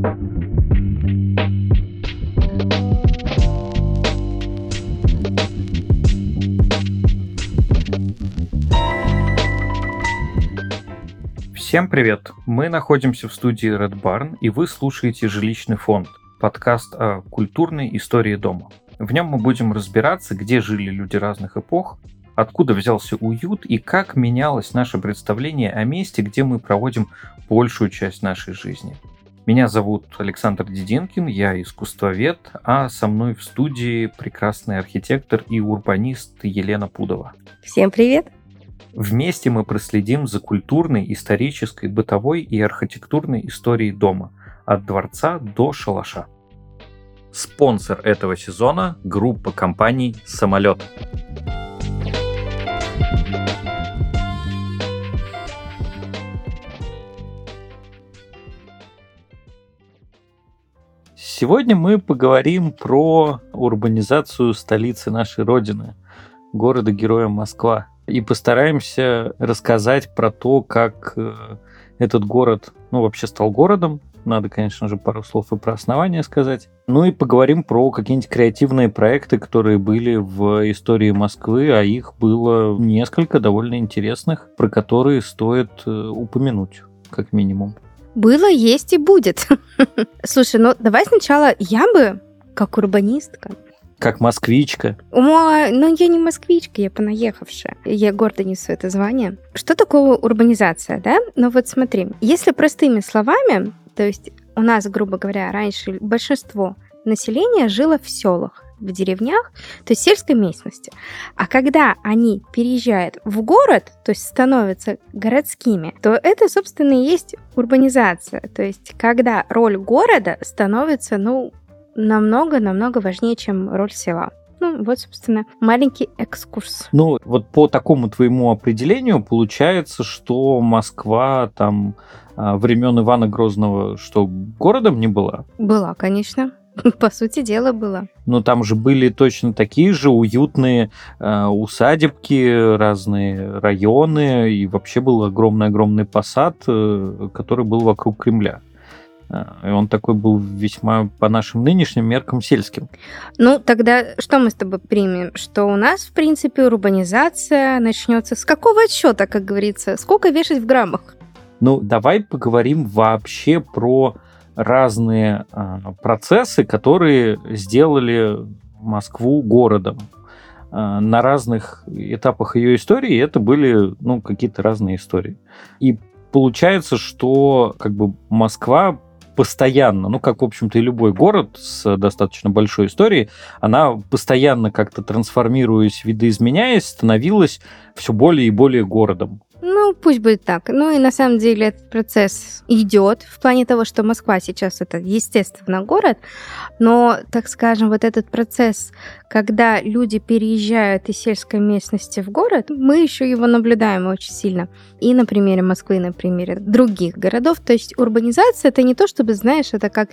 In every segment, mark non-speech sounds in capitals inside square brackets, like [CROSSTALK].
Всем привет! Мы находимся в студии Red Barn, и вы слушаете «Жилищный фонд» — подкаст о культурной истории дома. В нем мы будем разбираться, где жили люди разных эпох, откуда взялся уют и как менялось наше представление о месте, где мы проводим большую часть нашей жизни. Меня зовут Александр Дединкин, я искусствовед, а со мной в студии прекрасный архитектор и урбанист Елена Пудова. Всем привет! Вместе мы проследим за культурной, исторической, бытовой и архитектурной историей дома, от дворца до шалаша. Спонсор этого сезона – группа компаний «Самолет». Сегодня мы поговорим про урбанизацию столицы нашей Родины, города-героя Москва. И постараемся рассказать про то, как э, этот город, ну, вообще стал городом. Надо, конечно же, пару слов и про основания сказать. Ну и поговорим про какие-нибудь креативные проекты, которые были в истории Москвы, а их было несколько довольно интересных, про которые стоит э, упомянуть, как минимум. Было, есть и будет. [LAUGHS] Слушай, ну давай сначала я бы, как урбанистка, как москвичка. Ой, ну я не москвичка, я понаехавшая. Я гордо несу это звание. Что такое урбанизация, да? Ну вот смотри, если простыми словами, то есть у нас, грубо говоря, раньше большинство населения жило в селах, в деревнях, то есть сельской местности. А когда они переезжают в город, то есть становятся городскими, то это, собственно, и есть урбанизация. То есть когда роль города становится, ну, намного-намного важнее, чем роль села. Ну, вот, собственно, маленький экскурс. Ну, вот по такому твоему определению получается, что Москва там а, времен Ивана Грозного что, городом не была? Была, конечно. [LAUGHS] По сути дела было. Но там же были точно такие же уютные э, усадебки, разные районы, и вообще был огромный-огромный посад, э, который был вокруг Кремля. Э, и он такой был весьма по нашим нынешним меркам сельским. Ну, тогда что мы с тобой примем? Что у нас, в принципе, урбанизация начнется с какого отсчета, как говорится? Сколько вешать в граммах? Ну, давай поговорим вообще про разные а, процессы, которые сделали Москву городом а, на разных этапах ее истории. Это были ну, какие-то разные истории. И получается, что как бы Москва постоянно, ну, как, в общем-то, и любой город с достаточно большой историей, она постоянно как-то трансформируясь, видоизменяясь, становилась все более и более городом. Ну, пусть будет так. Ну и на самом деле этот процесс идет в плане того, что Москва сейчас это естественно город, но, так скажем, вот этот процесс, когда люди переезжают из сельской местности в город, мы еще его наблюдаем очень сильно. И на примере Москвы, и на примере других городов. То есть урбанизация это не то, чтобы, знаешь, это как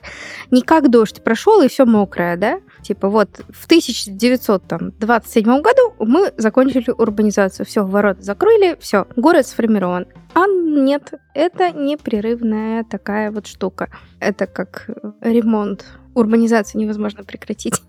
не как дождь прошел и все мокрое, да? Типа вот в 1927 году мы закончили урбанизацию, все, ворот закрыли, все, город сформирован. А нет, это непрерывная такая вот штука. Это как ремонт. Урбанизацию невозможно прекратить.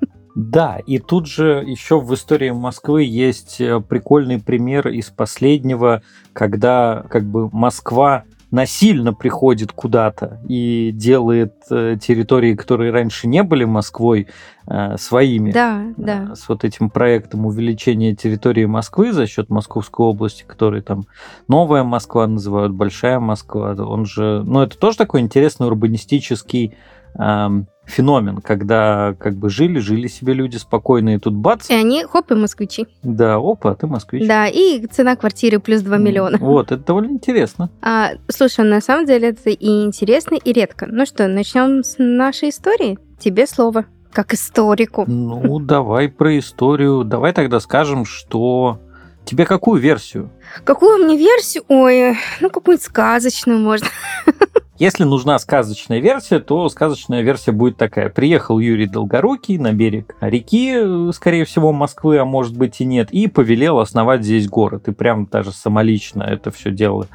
[LAUGHS] Да, и тут же еще в истории Москвы есть э, прикольный пример из последнего, когда как бы Москва насильно приходит куда-то и делает э, территории, которые раньше не были Москвой, э, своими. Да, да. Э, с вот этим проектом увеличения территории Москвы за счет Московской области, который там Новая Москва называют, Большая Москва. Он же, ну это тоже такой интересный урбанистический эм, феномен, когда как бы жили, жили себе люди спокойные, тут бац. И они, хоп, и москвичи. Да, опа, ты москвич. Да, и цена квартиры плюс 2 миллиона. Вот, это довольно интересно. А, слушай, на самом деле это и интересно, и редко. Ну что, начнем с нашей истории? Тебе слово, как историку. Ну, давай про историю. Давай тогда скажем, что... Тебе какую версию? Какую мне версию? Ой, ну какую-нибудь сказочную можно. [LAUGHS] Если нужна сказочная версия, то сказочная версия будет такая. Приехал Юрий Долгорукий на берег реки, скорее всего, Москвы, а может быть и нет, и повелел основать здесь город. И прям даже самолично это все дело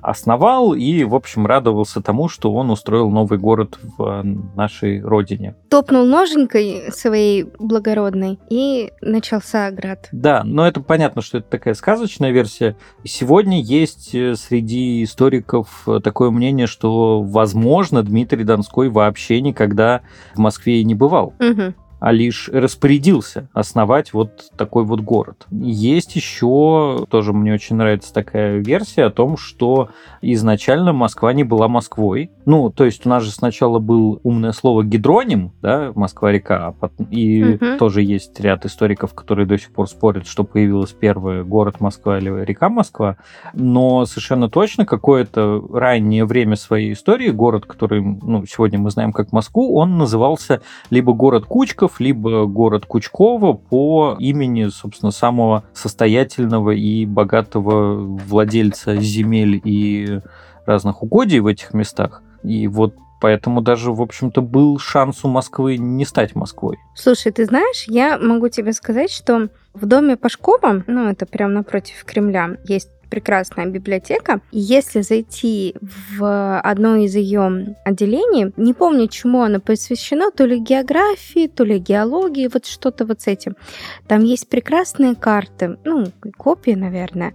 основал и, в общем, радовался тому, что он устроил новый город в нашей родине. Топнул ноженькой своей благородной и начался град. Да, но это понятно, что это такая сказочная версия. Сегодня есть э, среди историков э, такое мнение, что, возможно, Дмитрий Донской вообще никогда в Москве и не бывал. Угу а лишь распорядился основать вот такой вот город. Есть еще, тоже мне очень нравится такая версия о том, что изначально Москва не была Москвой. Ну, то есть у нас же сначала был умное слово гидроним, да, Москва-река, а и угу. тоже есть ряд историков, которые до сих пор спорят, что появилась первый город Москва или река Москва, но совершенно точно какое-то раннее время своей истории город, который ну, сегодня мы знаем как Москву, он назывался либо город Кучков, Кучков, либо город Кучково по имени, собственно, самого состоятельного и богатого владельца земель и разных угодий в этих местах. И вот Поэтому даже, в общем-то, был шанс у Москвы не стать Москвой. Слушай, ты знаешь, я могу тебе сказать, что в доме Пашкова, ну, это прямо напротив Кремля, есть прекрасная библиотека. Если зайти в одно из ее отделений, не помню, чему она посвящена, то ли географии, то ли геологии, вот что-то вот с этим. Там есть прекрасные карты, ну, копии, наверное,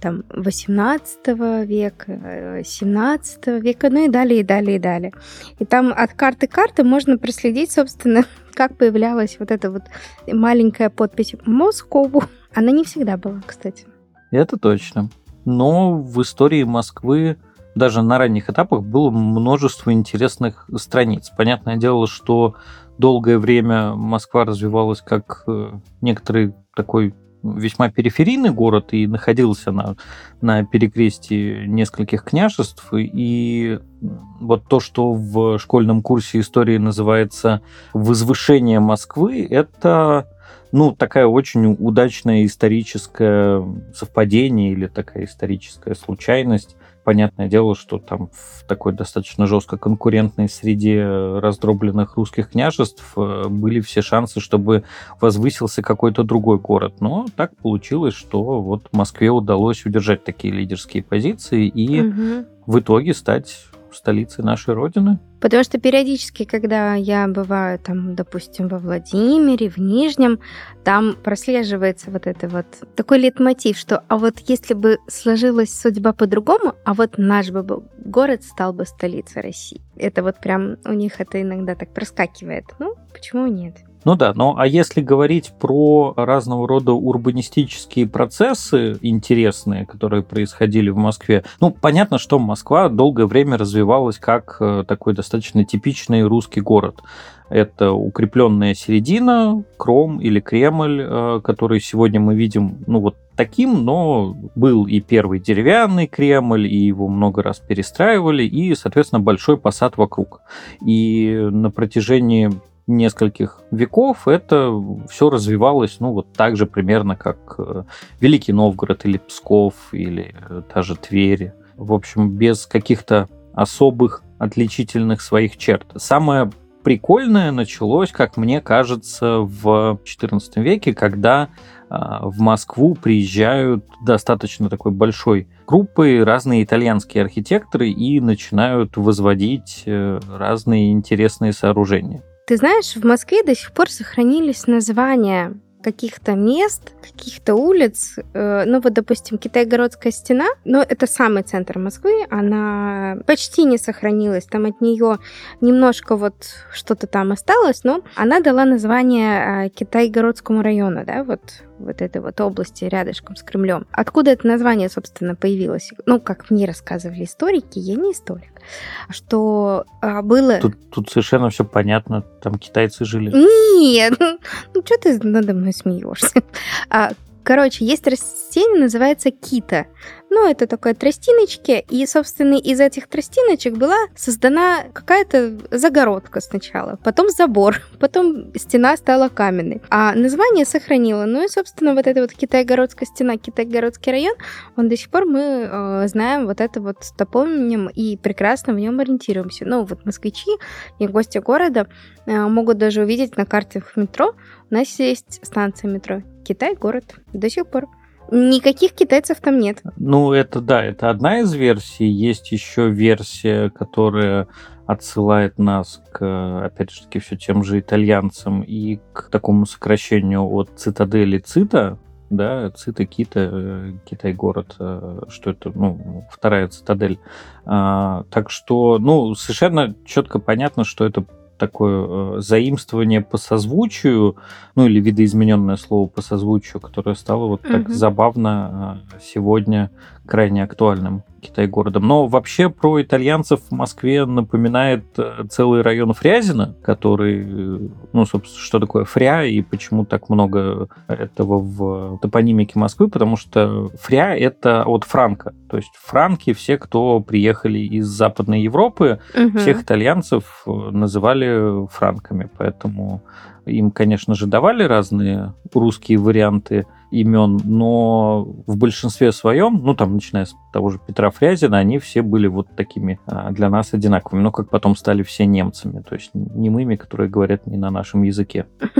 там 18 века, 17 века, ну и далее, и далее, и далее. И там от карты к карте можно проследить, собственно, [LAUGHS] как появлялась вот эта вот маленькая подпись «Москову». Она не всегда была, кстати. Это точно. Но в истории Москвы даже на ранних этапах было множество интересных страниц. Понятное дело, что долгое время Москва развивалась как э, некоторый такой весьма периферийный город и находился на, на перекрестии нескольких княжеств. И вот то, что в школьном курсе истории называется «возвышение Москвы», это ну, такая очень удачная историческое совпадение или такая историческая случайность. Понятное дело, что там в такой достаточно жестко конкурентной среде раздробленных русских княжеств э, были все шансы, чтобы возвысился какой-то другой город. Но так получилось, что вот Москве удалось удержать такие лидерские позиции и угу. в итоге стать столицей нашей Родины. Потому что периодически, когда я бываю там, допустим, во Владимире, в Нижнем, там прослеживается вот это вот такой лейтмотив, что а вот если бы сложилась судьба по-другому, а вот наш бы был, город стал бы столицей России. Это вот прям у них это иногда так проскакивает. Ну, почему нет? Ну да, ну а если говорить про разного рода урбанистические процессы интересные, которые происходили в Москве, ну понятно, что Москва долгое время развивалась как э, такой достаточно типичный русский город. Это укрепленная середина, Кром или Кремль, э, который сегодня мы видим, ну вот таким, но был и первый деревянный Кремль, и его много раз перестраивали, и, соответственно, большой посад вокруг. И на протяжении нескольких веков это все развивалось, ну, вот так же примерно, как э, Великий Новгород или Псков, или э, та же Тверь. В общем, без каких-то особых отличительных своих черт. Самое прикольное началось, как мне кажется, в XIV веке, когда а, в Москву приезжают достаточно такой большой группой разные итальянские архитекторы и начинают возводить э, разные интересные сооружения. Ты знаешь, в Москве до сих пор сохранились названия каких-то мест, каких-то улиц. Э, ну вот, допустим, Китайгородская стена, но это самый центр Москвы, она почти не сохранилась. Там от нее немножко вот что-то там осталось, но она дала название э, Китайгородскому району, да, вот вот этой вот области рядышком с Кремлем. Откуда это название, собственно, появилось? Ну, как мне рассказывали историки, я не историк, что а, было... Тут, тут совершенно все понятно, там китайцы жили. Нет, ну что ты надо мной смеешься? А, короче, есть растение, называется кита. Ну, это такое тростиночки, и, собственно, из этих тростиночек была создана какая-то загородка сначала, потом забор, [LAUGHS] потом стена стала каменной. А название сохранило. Ну и, собственно, вот эта вот Китайгородская стена, Китайгородский район, он до сих пор мы э, знаем вот это вот топонимем и прекрасно в нем ориентируемся. Ну, вот москвичи и гости города э, могут даже увидеть на карте в метро, у нас есть станция метро Китай, город, до сих пор. Никаких китайцев там нет. Ну, это да, это одна из версий. Есть еще версия, которая отсылает нас к, опять же таки, все тем же итальянцам и к такому сокращению от цитадели Цита, да, Цита Кита, э, Китай-город, э, что это, ну, вторая цитадель. А, так что, ну, совершенно четко понятно, что это такое э, заимствование по созвучию, ну или видоизмененное слово по созвучию, которое стало вот так угу. забавно сегодня крайне актуальным. Китай-городом. Но вообще про итальянцев в Москве напоминает э, целый район Фрязино, который, э, ну, собственно, что такое Фря и почему так много этого в топонимике Москвы, потому что Фря — это от Франка. То есть франки, все, кто приехали из Западной Европы, угу. всех итальянцев э, называли франками, поэтому им, конечно же, давали разные русские варианты имен, но в большинстве своем, ну там, начиная с того же Петра Фрязина, они все были вот такими а, для нас одинаковыми, но как потом стали все немцами, то есть немыми, которые говорят не на нашем языке. [LAUGHS]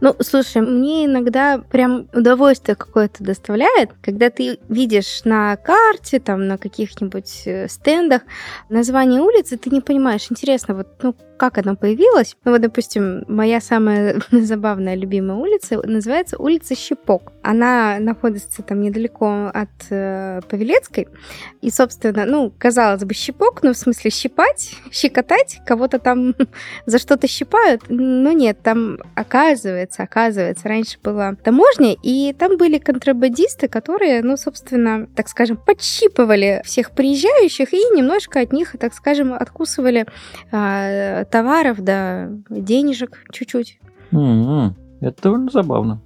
Ну, слушай, мне иногда прям удовольствие какое-то доставляет, когда ты видишь на карте, там, на каких-нибудь э, стендах название улицы, ты не понимаешь, интересно, вот, ну, как она появилась. Ну вот, допустим, моя самая [LAUGHS] забавная любимая улица называется улица Щепок. Она находится там недалеко от э, Павелецкой. И, собственно, ну, казалось бы, щепок, ну, в смысле щипать, щекотать, кого-то там [LAUGHS] за что-то щипают. Но нет, там оказывается, оказывается, раньше была таможня, и там были контрабандисты, которые, ну, собственно, так скажем, подщипывали всех приезжающих и немножко от них, так скажем, откусывали э, товаров, да, денежек чуть-чуть. Mm-hmm. Это довольно забавно.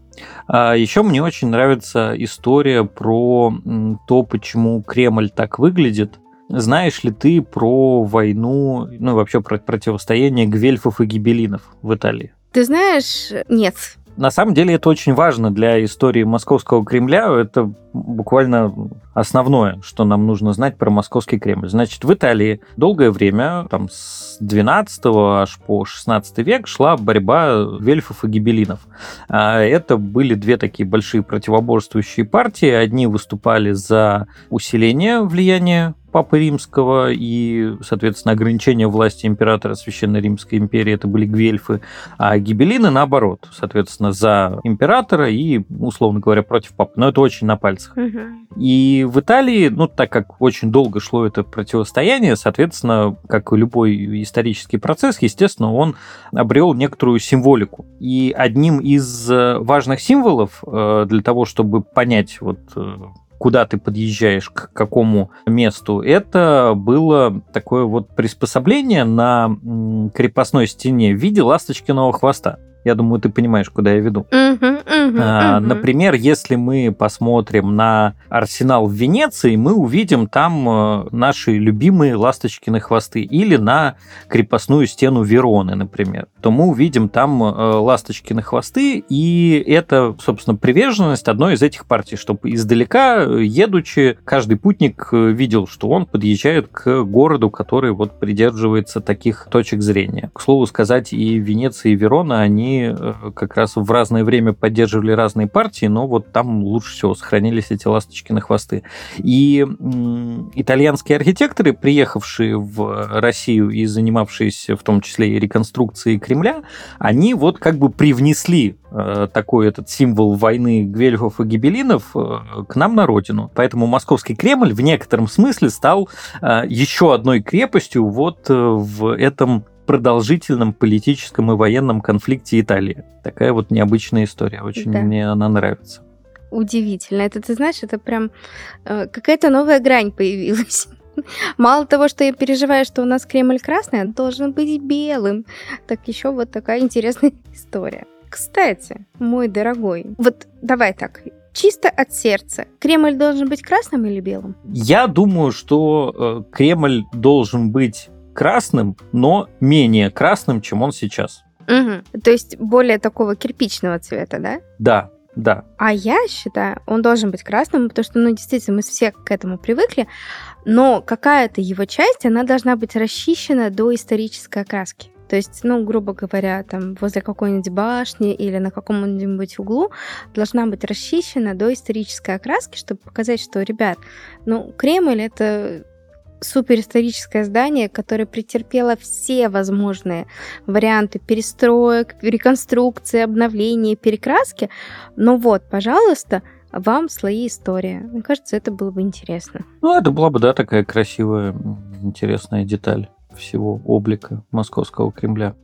А еще мне очень нравится история про то, почему Кремль так выглядит. Знаешь ли ты про войну, ну вообще про противостояние гвельфов и гибелинов в Италии? Ты знаешь, нет, на самом деле это очень важно для истории Московского Кремля. Это буквально основное, что нам нужно знать про Московский Кремль. Значит, в Италии долгое время, там с 12 аж по 16 век, шла борьба вельфов и гибелинов. А это были две такие большие противоборствующие партии. Одни выступали за усиление влияния Папы Римского и, соответственно, ограничение власти императора Священной Римской империи, это были гвельфы, а гибелины, наоборот, соответственно, за императора и, условно говоря, против папы. Но это очень на пальцах. Угу. И в Италии, ну, так как очень долго шло это противостояние, соответственно, как и любой исторический процесс, естественно, он обрел некоторую символику. И одним из э, важных символов э, для того, чтобы понять вот э, куда ты подъезжаешь, к какому месту, это было такое вот приспособление на крепостной стене в виде ласточкиного хвоста. Я думаю, ты понимаешь, куда я веду. Uh-huh, uh-huh, uh-huh. Например, если мы посмотрим на арсенал в Венеции, мы увидим там э, наши любимые ласточкины хвосты. Или на крепостную стену Вероны, например. То мы увидим там э, ласточкины хвосты, и это, собственно, приверженность одной из этих партий, чтобы издалека, едучи, каждый путник э, видел, что он подъезжает к городу, который вот придерживается таких точек зрения. К слову сказать, и Венеция, и Верона, они они э, как раз в разное время поддерживали разные партии, но вот там лучше всего сохранились эти ласточки на хвосты. И итальянские архитекторы, приехавшие в Россию и занимавшиеся в том числе и реконструкцией Кремля, они вот как бы привнесли э, такой этот символ войны гвельфов и гибелинов э, к нам на родину. Поэтому Московский Кремль в некотором смысле стал еще одной крепостью вот в этом продолжительном политическом и военном конфликте Италии. Такая вот необычная история. Очень да. мне она нравится. Удивительно. Это, ты знаешь, это прям э, какая-то новая грань появилась. [LAUGHS] Мало того, что я переживаю, что у нас Кремль красный, он должен быть белым. Так еще вот такая интересная [LAUGHS] история. Кстати, мой дорогой, вот давай так, чисто от сердца. Кремль должен быть красным или белым? Я думаю, что э, Кремль должен быть красным, но менее красным, чем он сейчас. Угу. То есть более такого кирпичного цвета, да? Да, да. А я считаю, он должен быть красным, потому что, ну, действительно, мы все к этому привыкли, но какая-то его часть, она должна быть расчищена до исторической окраски. То есть, ну, грубо говоря, там возле какой-нибудь башни или на каком-нибудь углу должна быть расчищена до исторической окраски, чтобы показать, что, ребят, ну, Кремль это суперисторическое здание, которое претерпело все возможные варианты перестроек, реконструкции, обновления, перекраски. Но вот, пожалуйста, вам слои истории. Мне кажется, это было бы интересно. Ну, это была бы, да, такая красивая, интересная деталь всего облика московского Кремля.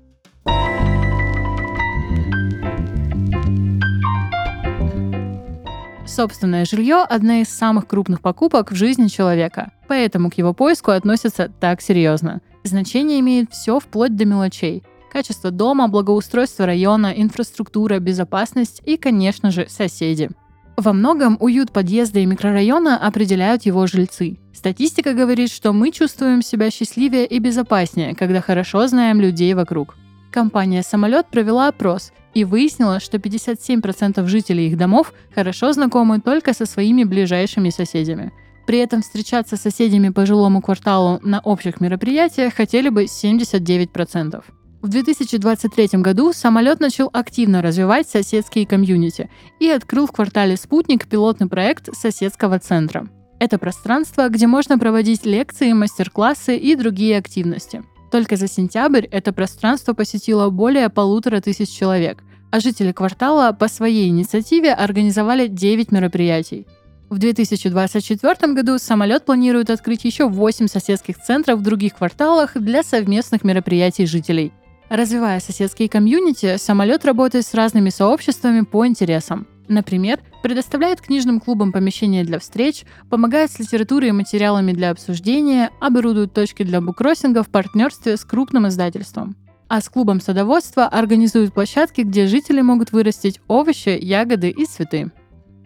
Собственное жилье – одна из самых крупных покупок в жизни человека, поэтому к его поиску относятся так серьезно. Значение имеет все вплоть до мелочей. Качество дома, благоустройство района, инфраструктура, безопасность и, конечно же, соседи. Во многом уют подъезда и микрорайона определяют его жильцы. Статистика говорит, что мы чувствуем себя счастливее и безопаснее, когда хорошо знаем людей вокруг. Компания «Самолет» провела опрос и выяснила, что 57% жителей их домов хорошо знакомы только со своими ближайшими соседями. При этом встречаться с соседями по жилому кварталу на общих мероприятиях хотели бы 79%. В 2023 году самолет начал активно развивать соседские комьюнити и открыл в квартале «Спутник» пилотный проект соседского центра. Это пространство, где можно проводить лекции, мастер-классы и другие активности – только за сентябрь это пространство посетило более полутора тысяч человек, а жители квартала по своей инициативе организовали 9 мероприятий. В 2024 году самолет планирует открыть еще 8 соседских центров в других кварталах для совместных мероприятий жителей. Развивая соседские комьюнити, самолет работает с разными сообществами по интересам. Например, предоставляет книжным клубам помещения для встреч, помогает с литературой и материалами для обсуждения, оборудует точки для буккроссинга в партнерстве с крупным издательством. А с клубом садоводства организует площадки, где жители могут вырастить овощи, ягоды и цветы.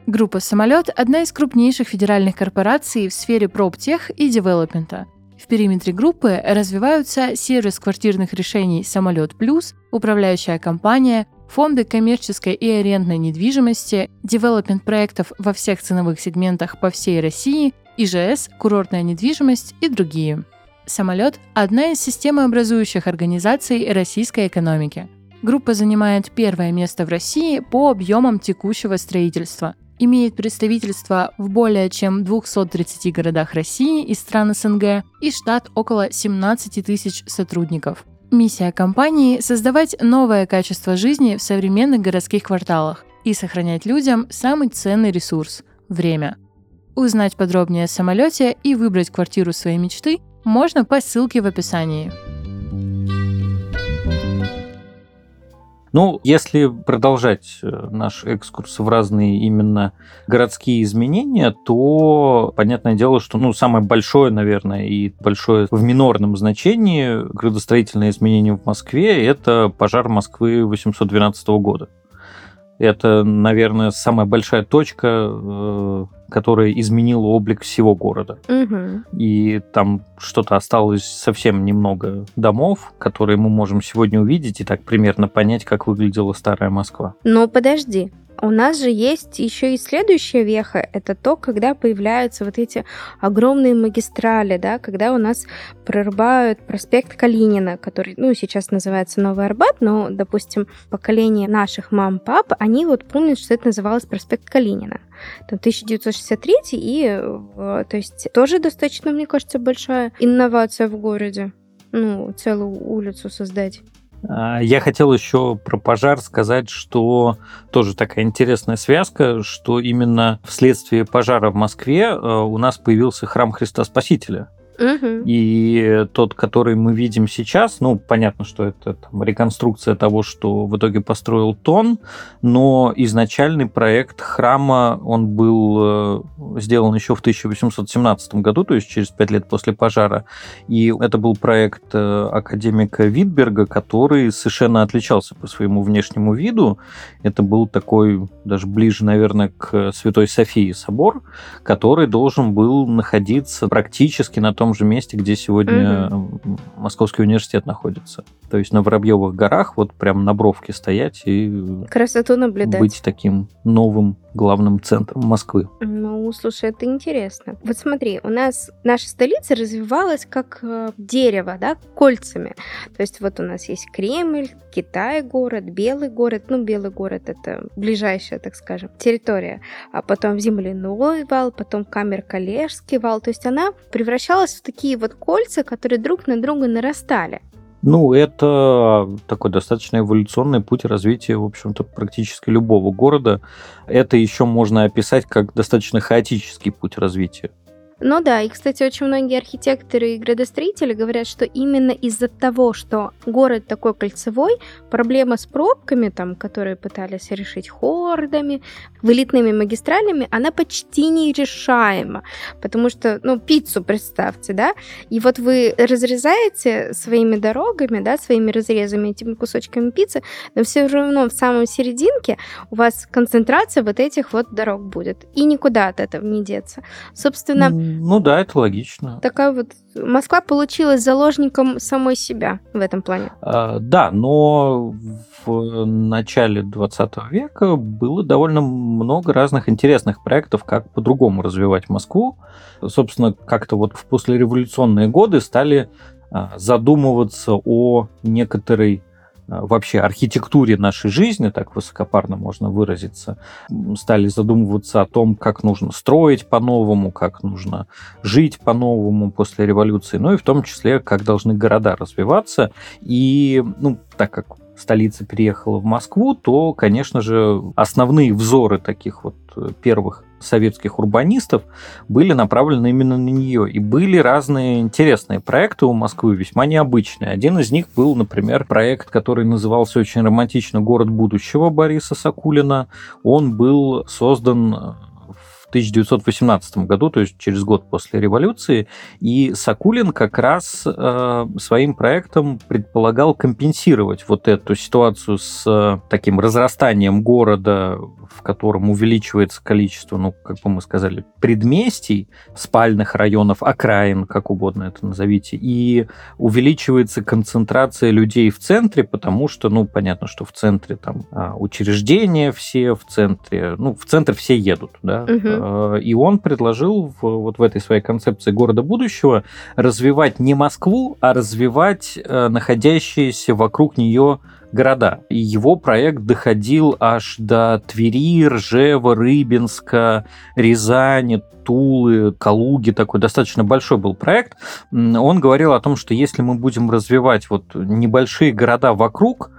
Группа «Самолет» — одна из крупнейших федеральных корпораций в сфере проптех и девелопмента. В периметре группы развиваются сервис квартирных решений «Самолет Плюс», управляющая компания, фонды коммерческой и арендной недвижимости, девелопмент проектов во всех ценовых сегментах по всей России, ИЖС, курортная недвижимость и другие. Самолет – одна из системообразующих организаций российской экономики. Группа занимает первое место в России по объемам текущего строительства, имеет представительство в более чем 230 городах России и стран СНГ и штат около 17 тысяч сотрудников – Миссия компании – создавать новое качество жизни в современных городских кварталах и сохранять людям самый ценный ресурс – время. Узнать подробнее о самолете и выбрать квартиру своей мечты можно по ссылке в описании. Ну, если продолжать э, наш экскурс в разные именно городские изменения, то понятное дело, что ну, самое большое, наверное, и большое в минорном значении градостроительное изменение в Москве – это пожар Москвы 812 года. Это, наверное, самая большая точка, э, которая изменила облик всего города. Угу. И там что-то осталось совсем немного домов, которые мы можем сегодня увидеть и так примерно понять, как выглядела старая Москва. Но подожди, у нас же есть еще и следующая веха, это то, когда появляются вот эти огромные магистрали, да, когда у нас прорубают проспект Калинина, который, ну, сейчас называется Новый Арбат, но, допустим, поколение наших мам-пап, они вот помнят, что это называлось проспект Калинина. Там 1963, и, э, то есть, тоже достаточно, мне кажется, большая инновация в городе. Ну, целую улицу создать. А, я хотел еще про пожар сказать, что тоже такая интересная связка, что именно вследствие пожара в Москве э, у нас появился храм Христа Спасителя. И тот, который мы видим сейчас, ну, понятно, что это там, реконструкция того, что в итоге построил Тон, но изначальный проект храма, он был э, сделан еще в 1817 году, то есть через пять лет после пожара. И это был проект э, академика Витберга, который совершенно отличался по своему внешнему виду. Это был такой, даже ближе, наверное, к Святой Софии собор, который должен был находиться практически на том том же месте, где сегодня угу. Московский университет находится. То есть на Воробьевых горах вот прям на бровке стоять и Красоту наблюдать. быть таким новым главным центром Москвы. Ну, слушай, это интересно. Вот смотри, у нас наша столица развивалась как э, дерево, да, кольцами. То есть вот у нас есть Кремль, Китай город, Белый город. Ну, Белый город это ближайшая, так скажем, территория. А потом Земляной вал, потом Камер-Калежский вал. То есть она превращалась в такие вот кольца, которые друг на друга нарастали. Ну, это такой достаточно эволюционный путь развития, в общем-то, практически любого города. Это еще можно описать как достаточно хаотический путь развития. Ну да, и, кстати, очень многие архитекторы и градостроители говорят, что именно из-за того, что город такой кольцевой, проблема с пробками, там, которые пытались решить хордами, вылетными магистралями, она почти нерешаема. Потому что, ну, пиццу представьте, да, и вот вы разрезаете своими дорогами, да, своими разрезами, этими кусочками пиццы, но все равно в самом серединке у вас концентрация вот этих вот дорог будет. И никуда от этого не деться. Собственно, Ну да, это логично. такая вот Москва получилась заложником самой себя в этом плане. А, Да, но в начале 20 века было довольно много разных интересных проектов, как по-другому развивать Москву. Собственно, как-то вот в послереволюционные годы стали а, задумываться о некоторой вообще архитектуре нашей жизни, так высокопарно можно выразиться, стали задумываться о том, как нужно строить по-новому, как нужно жить по-новому после революции, ну и в том числе, как должны города развиваться. И, ну, так как столица переехала в Москву, то, конечно же, основные взоры таких вот э, первых советских урбанистов были направлены именно на нее. И были разные интересные проекты у Москвы, весьма необычные. Один из них был, например, проект, который назывался очень романтично «Город будущего» Бориса Сакулина. Он был создан э, в 1918 году, то есть через год после революции, и Сакулин как раз э, своим проектом предполагал компенсировать вот эту ситуацию с э, таким разрастанием города, в котором увеличивается количество, ну, как бы мы сказали, предместий, спальных районов, окраин, как угодно это назовите, и увеличивается концентрация людей в центре, потому что, ну, понятно, что в центре там а, учреждения все, в центре, ну, в центр все едут, да, Мгм. Э, и он предложил в, вот в этой своей концепции города будущего развивать не Москву, а развивать э, находящиеся вокруг нее города. И его проект доходил аж до Твери, Ржева, Рыбинска, Рязани, Тулы, Калуги. Такой достаточно большой был проект. Он говорил о том, что если мы будем развивать вот небольшие города вокруг,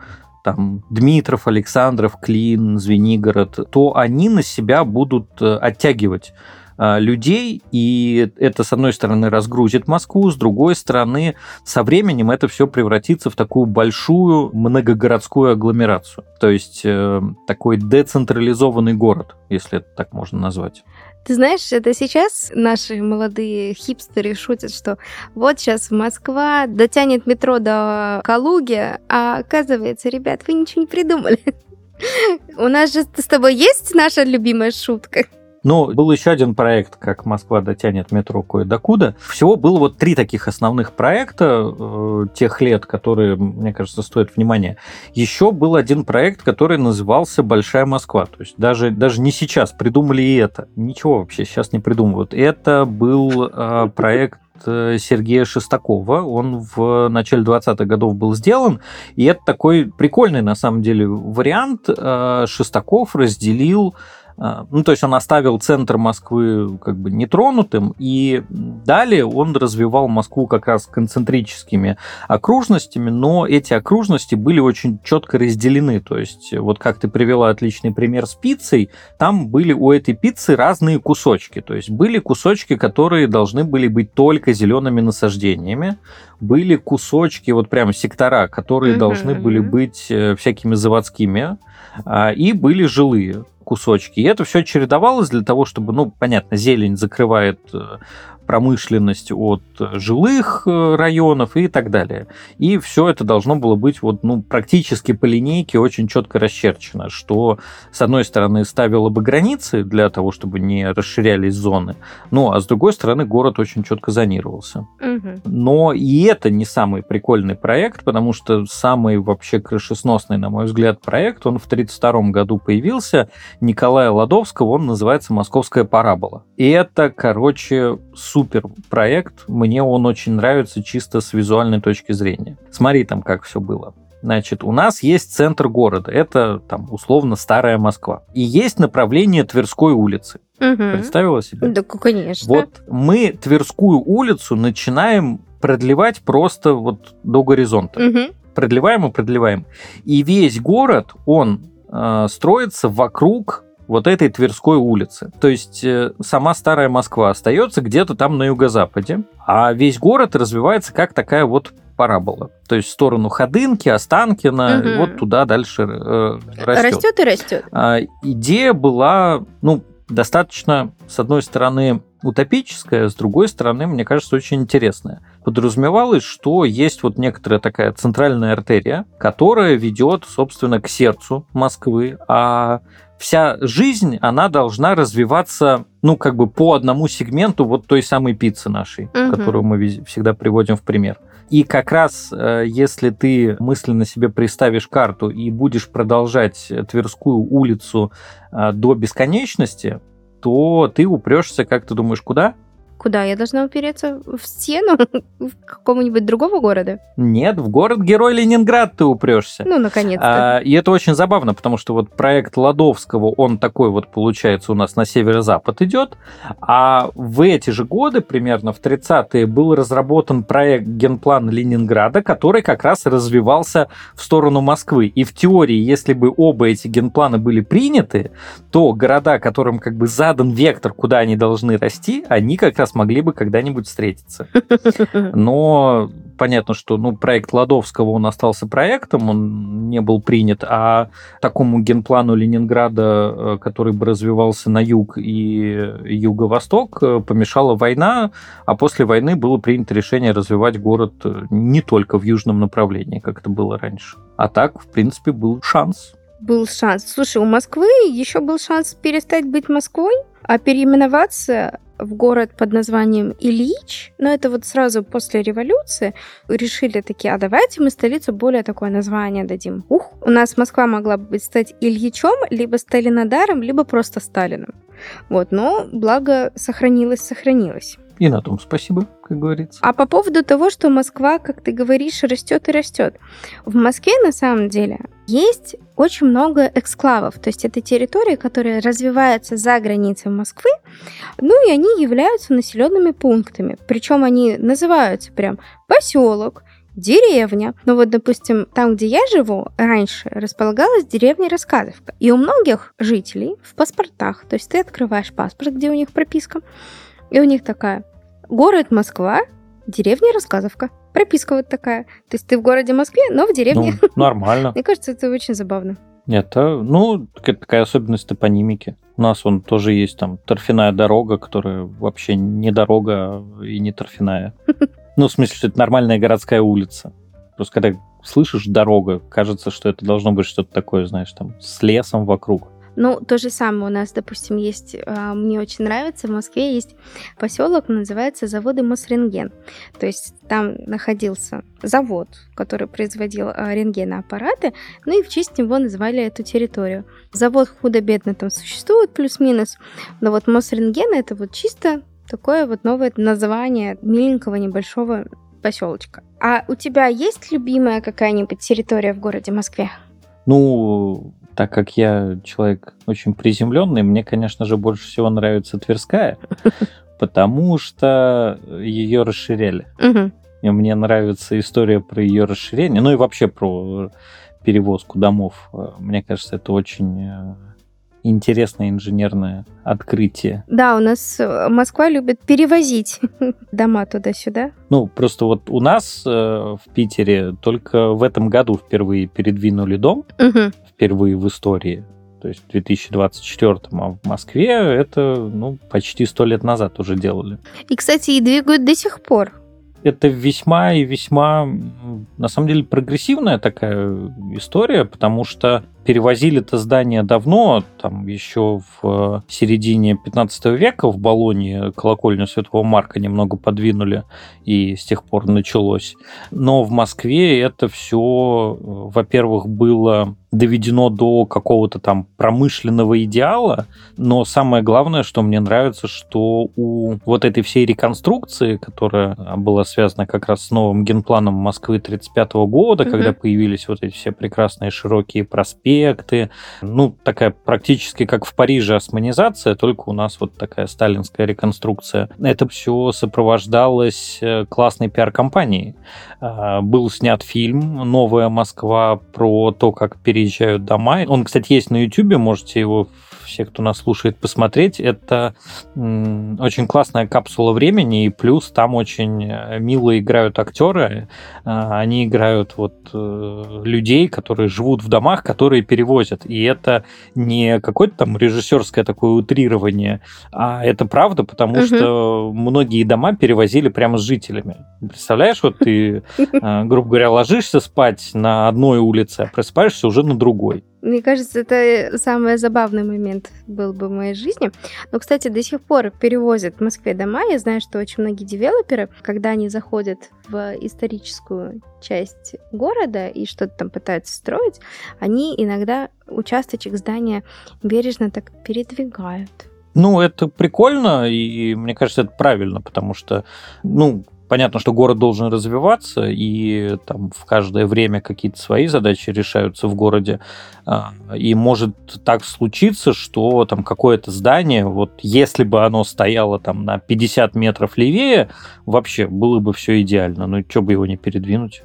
там Дмитров, Александров, Клин, Звенигород, то они на себя будут э, оттягивать а, людей, и это, с одной стороны, разгрузит Москву, с другой стороны, со временем это все превратится в такую большую многогородскую агломерацию. То есть э, такой децентрализованный город, если это так можно назвать. Ты знаешь, это сейчас наши молодые хипстеры шутят, что вот сейчас Москва дотянет метро до Калуги, а оказывается, ребят, вы ничего не придумали. [LAUGHS] У нас же с тобой есть наша любимая шутка. Но был еще один проект, как Москва дотянет метро кое-докуда. Всего было вот три таких основных проекта э, тех лет, которые, мне кажется, стоят внимания. Еще был один проект, который назывался «Большая Москва». То есть даже, даже не сейчас придумали и это. Ничего вообще сейчас не придумывают. Это был э, проект э, Сергея Шестакова. Он в начале 20-х годов был сделан. И это такой прикольный, на самом деле, вариант. Э, Шестаков разделил ну, то есть он оставил центр Москвы как бы нетронутым, и далее он развивал Москву как раз концентрическими окружностями, но эти окружности были очень четко разделены. То есть вот как ты привела отличный пример с пиццей, там были у этой пиццы разные кусочки. То есть были кусочки, которые должны были быть только зелеными насаждениями, были кусочки, вот прям сектора, которые должны были быть э, всякими заводскими, а, и были жилые кусочки. И это все чередовалось для того, чтобы, ну, понятно, зелень закрывает э, промышленность от жилых э, районов и так далее. И все это должно было быть вот, ну, практически по линейке очень четко расчерчено, что, с одной стороны, ставило бы границы для того, чтобы не расширялись зоны, ну, а с другой стороны, город очень четко зонировался. Мгм. Но и это не самый прикольный проект, потому что самый вообще крышесносный, на мой взгляд, проект, он в 1932 году появился, Николая Ладовского, он называется «Московская парабола». И это, короче, супер проект, мне он очень нравится чисто с визуальной точки зрения. Смотри там, как все было. Значит, у нас есть центр города, это там условно старая Москва. И есть направление Тверской улицы. Мгм. Представила себе? Да, конечно. Вот мы Тверскую улицу начинаем продлевать просто вот до горизонта. Мгм. Продлеваем и продлеваем. И весь город, он э, строится вокруг вот этой Тверской улицы. То есть э, сама старая Москва остается где-то там на юго-западе, а весь город развивается как такая вот парабола. То есть в сторону Ходынки, Останкина, и вот туда дальше э, растет. Растет и растет. А, идея была, ну, достаточно, с одной стороны, утопическая, с другой стороны, мне кажется, очень интересная. Подразумевалось, что есть вот некоторая такая центральная артерия, которая ведет, собственно, к сердцу Москвы, а вся жизнь, она должна развиваться, ну, как бы по одному сегменту вот той самой пиццы нашей, Мгм. которую мы всегда приводим в пример. И как раз, э, если ты мысленно себе представишь карту и будешь продолжать Тверскую улицу э, до бесконечности, то ты упрешься, как ты думаешь, куда? Куда я должна упереться? В стену? [LAUGHS] В какого-нибудь другого города? Нет, в город-герой Ленинград ты упрешься. Ну, наконец-то. А, и это очень забавно, потому что вот проект Ладовского, он такой вот, получается, у нас на северо-запад идет, а в эти же годы, примерно в 30-е, был разработан проект генплан Ленинграда, который как раз развивался в сторону Москвы. И в теории, если бы оба эти генплана были приняты, то города, которым как бы задан вектор, куда они должны расти, они как раз могли бы когда-нибудь встретиться. [LAUGHS] Но понятно, что ну, проект Ладовского, он остался проектом, он не был принят, а такому генплану Ленинграда, э, который бы развивался на юг и юго-восток, э, помешала война, а после войны было принято решение развивать город э, не только в южном направлении, как это было раньше. А так, в принципе, был шанс. Был шанс. Слушай, у Москвы еще был шанс перестать быть Москвой, а переименоваться в город под названием Ильич, но это вот сразу после революции решили такие, а давайте мы столицу более такое название дадим. Ух, у нас Москва могла бы стать Ильичом, либо Сталинодаром, либо просто Сталином. Вот, но благо сохранилось, сохранилось. И на том спасибо, как говорится. А по поводу того, что Москва, как ты говоришь, растет и растет. В Москве на самом деле есть очень много эксклавов, то есть это территории, которые развиваются за границей Москвы, ну и они являются населенными пунктами. Причем они называются прям поселок, деревня. Ну вот, допустим, там, где я живу, раньше располагалась деревня Рассказовка. И у многих жителей в паспортах, то есть ты открываешь паспорт, где у них прописка, и у них такая город Москва, деревня Рассказовка. Прописка вот такая. То есть ты в городе Москве, но в деревне. Ну, [LAUGHS] нормально. Мне кажется, это очень забавно. Это, ну, такая, такая особенность топонимики. У нас он тоже есть там торфяная дорога, которая вообще не дорога и не торфяная. [LAUGHS] Ну, в смысле, что это нормальная городская улица. Просто когда слышишь дорога, кажется, что это должно быть что-то такое, знаешь, там, с лесом вокруг. Ну, то же самое у нас, допустим, есть, а, мне очень нравится, в Москве есть поселок, называется заводы Мосрентген. То есть там находился завод, который производил а, рентгеноаппараты, ну и в честь него назвали эту территорию. Завод худо-бедно там существует, плюс-минус, но вот Мосрентген это вот чисто такое вот новое название миленького небольшого поселочка. А у тебя есть любимая какая-нибудь территория в городе Москве? Ну, так как я человек очень приземленный, мне, конечно же, больше всего нравится Тверская, [LAUGHS] потому что ее расширяли. И мне нравится история про ее расширение, ну и вообще про перевозку домов. Мне кажется, это очень э, интересное инженерное открытие. Да, у нас э, Москва любит перевозить [LAUGHS] дома туда-сюда. Ну, просто вот у нас э, в Питере только в этом году впервые передвинули дом, Мгм. впервые в истории. то есть в 2024, а в Москве это ну, почти сто лет назад уже делали. И, кстати, и двигают до сих пор это весьма и весьма, на самом деле, прогрессивная такая история, потому что перевозили это здание давно, там еще в середине 15 века в Болонии колокольню Святого Марка немного подвинули, и с тех пор началось. Но в Москве это все, во-первых, было доведено до какого-то там промышленного идеала, но самое главное, что мне нравится, что у вот этой всей реконструкции, которая была связана как раз с новым генпланом Москвы 1935 года, угу. когда появились вот эти все прекрасные широкие проспекты, ну, такая практически как в Париже османизация, только у нас вот такая сталинская реконструкция. Это все сопровождалось э, классной пиар-компанией. А, был снят фильм «Новая Москва» про то, как переезжают дома. Он, кстати, есть на YouTube, можете его все, кто нас слушает, посмотреть. Это очень классная капсула времени, и плюс там очень э, мило играют актеры. А, они играют вот э, людей, которые живут в домах, которые перевозят. И это не какое-то там режиссерское такое утрирование, а это правда, потому угу. что многие дома перевозили прямо с жителями. Представляешь, вот ты, [LAUGHS] э, грубо говоря, ложишься спать на одной улице, а просыпаешься уже на другой. Мне кажется, это самый забавный момент был бы в моей жизни. Но, кстати, до сих пор перевозят в Москве дома. Я знаю, что очень многие девелоперы, когда они заходят в историческую часть города и что-то там пытаются строить, они иногда участочек здания бережно так передвигают. Ну, это прикольно, и мне кажется, это правильно, потому что, ну, Понятно, что город должен развиваться, и там в каждое время какие-то свои задачи решаются в городе. А, и может так случиться, что там какое-то здание, вот если бы оно стояло там на 50 метров левее, вообще было бы все идеально. Ну, что бы его не передвинуть?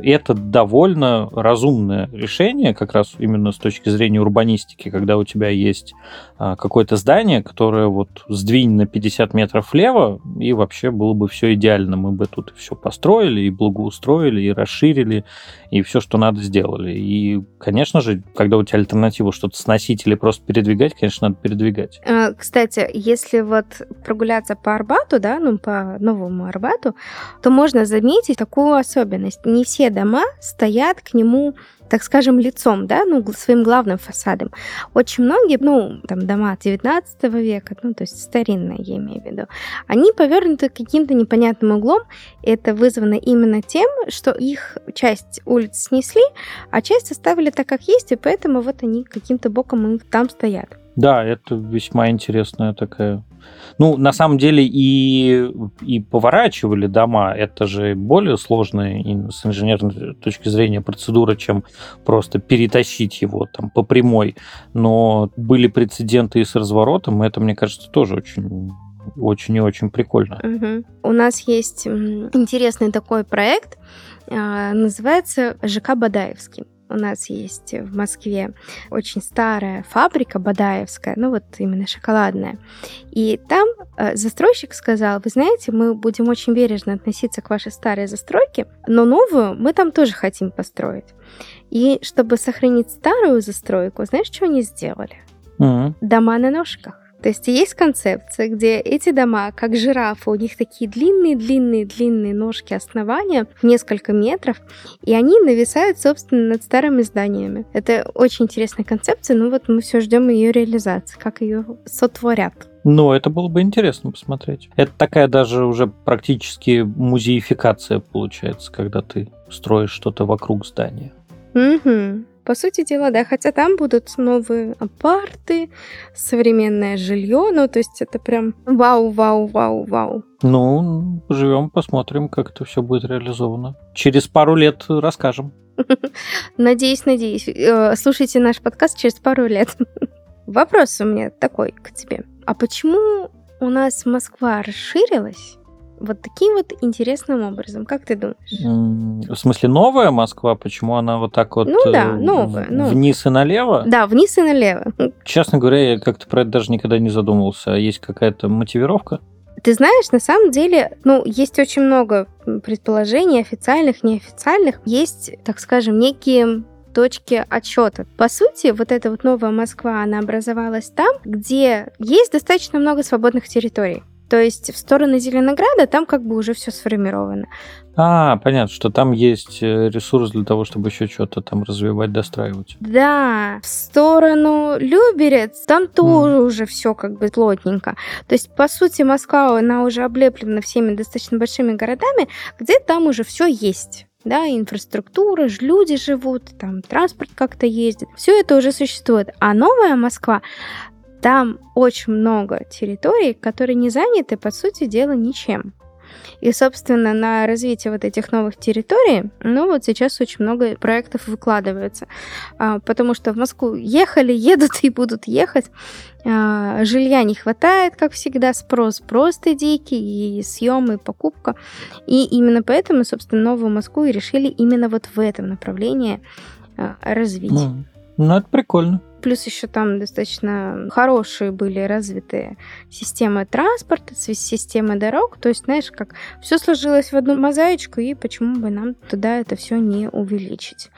И это довольно разумное решение, как раз именно с точки зрения урбанистики, когда у тебя есть а, какое-то здание, которое вот сдвинь на 50 метров влево, и вообще было бы все идеально. Мы бы тут все построили, и благоустроили, и расширили, и все, что надо, сделали. И, конечно же, когда у тебя альтернатива что-то сносить или просто передвигать, конечно, надо передвигать. А, кстати, если вот прогуляться по Арбату, да, ну, по новому Арбату, то можно заметить такую особенность. Не все дома стоят к нему так скажем, лицом, да, ну, своим главным фасадом. Очень многие, ну, там, дома 19 века, ну, то есть старинные, я имею в виду, они повернуты каким-то непонятным углом. Это вызвано именно тем, что их часть улиц снесли, а часть оставили так, как есть, и поэтому вот они каким-то боком там стоят. Да, это весьма интересная такая ну, на самом деле и, и поворачивали дома. Это же более сложная с инженерной точки зрения процедура, чем просто перетащить его там по прямой. Но были прецеденты и с разворотом, и это, мне кажется, тоже очень очень и очень прикольно. Угу. У нас есть интересный такой проект, а, называется ЖК Бадаевский у нас есть в Москве очень старая фабрика Бадаевская, ну вот именно шоколадная. И там э, застройщик сказал, вы знаете, мы будем очень бережно относиться к вашей старой застройке, но новую мы там тоже хотим построить. И чтобы сохранить старую застройку, знаешь, что они сделали? Mm-hmm. Дома на ножках. То есть есть концепция, где эти дома, как жирафы, у них такие длинные-длинные-длинные ножки основания в несколько метров, и они нависают, собственно, над старыми зданиями. Это очень интересная концепция, но вот мы все ждем ее реализации, как ее сотворят. Ну, это было бы интересно посмотреть. Это такая даже уже практически музеификация получается, когда ты строишь что-то вокруг здания. Угу. По сути дела, да, хотя там будут новые апарты, современное жилье, ну, то есть это прям вау, вау, вау, вау. Ну, живем, посмотрим, как это все будет реализовано. Через пару лет расскажем. [LAUGHS] Надеюсь, надеюсь. Э, слушайте наш подкаст через пару лет. [LAUGHS] Вопрос у меня такой к тебе. А почему у нас Москва расширилась, вот таким вот интересным образом. Как ты думаешь? В смысле, новая Москва? Почему она вот так вот ну, да, э, новая, новая. вниз и налево? Да, вниз и налево. Честно говоря, я как-то про это даже никогда не задумывался. А есть какая-то мотивировка? Ты знаешь, на самом деле, ну, есть очень много предположений, официальных, неофициальных. Есть, так скажем, некие точки отчета. По сути, вот эта вот новая Москва, она образовалась там, где есть достаточно много свободных территорий. То есть в сторону Зеленограда там как бы уже все сформировано. А, понятно, что там есть э, ресурс для того, чтобы еще что-то там развивать, достраивать. Да, в сторону Люберец там тоже mm. уже все как бы плотненько. То есть, по сути, Москва, она уже облеплена всеми достаточно большими городами, где там уже все есть да, инфраструктура, люди живут, там транспорт как-то ездит. Все это уже существует. А новая Москва, там очень много территорий, которые не заняты, по сути дела, ничем. И, собственно, на развитие вот этих новых территорий, ну вот сейчас очень много проектов выкладывается, а, потому что в Москву ехали, [LAUGHS] едут и будут ехать. А, жилья не хватает, как всегда, спрос просто дикий, и съем, и покупка. И именно поэтому, собственно, новую Москву и решили именно вот в этом направлении а, развить. Ну, ну это прикольно. Плюс еще там достаточно хорошие были развитые системы транспорта, системы дорог. То есть, знаешь, как все сложилось в одну мозаичку, и почему бы нам туда это все не увеличить.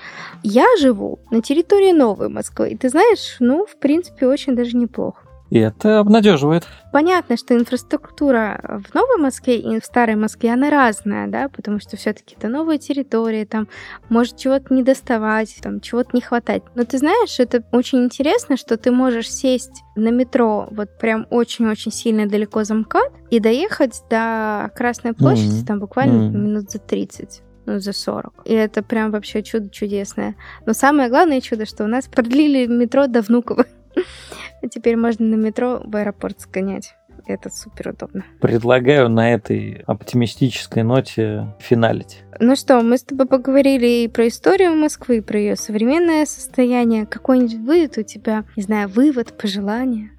Я живу на территории Новой Москвы, и ты знаешь, ну, в принципе, очень даже неплохо. И это обнадеживает. Понятно, что инфраструктура в Новой Москве и в Старой Москве, она разная, да, потому что все-таки это новые территории, там может чего-то не доставать, там чего-то не хватать. Но ты знаешь, это очень интересно, что ты можешь сесть на метро вот прям очень-очень сильно далеко за МКАД и доехать до Красной площади mm-hmm. там буквально mm-hmm. минут за 30 ну, за 40. И это прям вообще чудо чудесное. Но самое главное чудо, что у нас продлили метро до Внуково. [LAUGHS] Теперь можно на метро в аэропорт сгонять. Это супер удобно. Предлагаю на этой оптимистической ноте финалить. Ну что, мы с тобой поговорили и про историю Москвы, и про ее современное состояние. Какой-нибудь будет у тебя, не знаю, вывод, пожелание?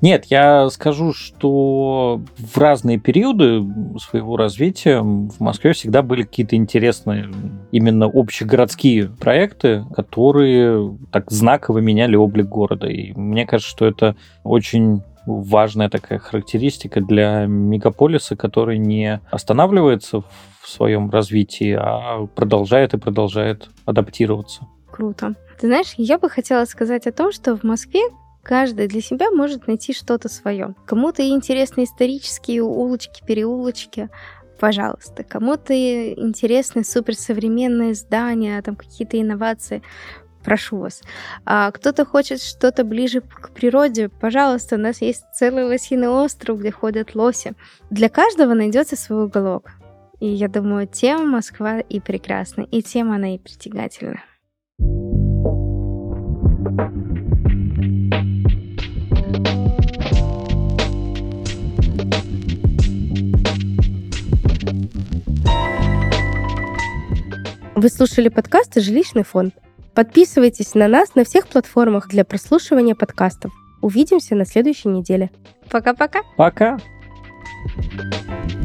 Нет, я скажу, что в разные периоды своего развития в Москве всегда были какие-то интересные именно общегородские проекты, которые так знаково меняли облик города. И мне кажется, что это очень важная такая характеристика для мегаполиса, который не останавливается в своем развитии, а продолжает и продолжает адаптироваться. Круто. Ты знаешь, я бы хотела сказать о том, что в Москве каждый для себя может найти что-то свое. Кому-то интересны исторические улочки, переулочки, пожалуйста. Кому-то интересны суперсовременные здания, там какие-то инновации, прошу вас. А кто-то хочет что-то ближе к природе, пожалуйста, у нас есть целый лосиный остров, где ходят лоси. Для каждого найдется свой уголок. И я думаю, тема Москва и прекрасна, и тема она и притягательна. Вы слушали подкасты «Жилищный фонд». Подписывайтесь на нас на всех платформах для прослушивания подкастов. Увидимся на следующей неделе. Пока-пока. Пока. -пока. Пока.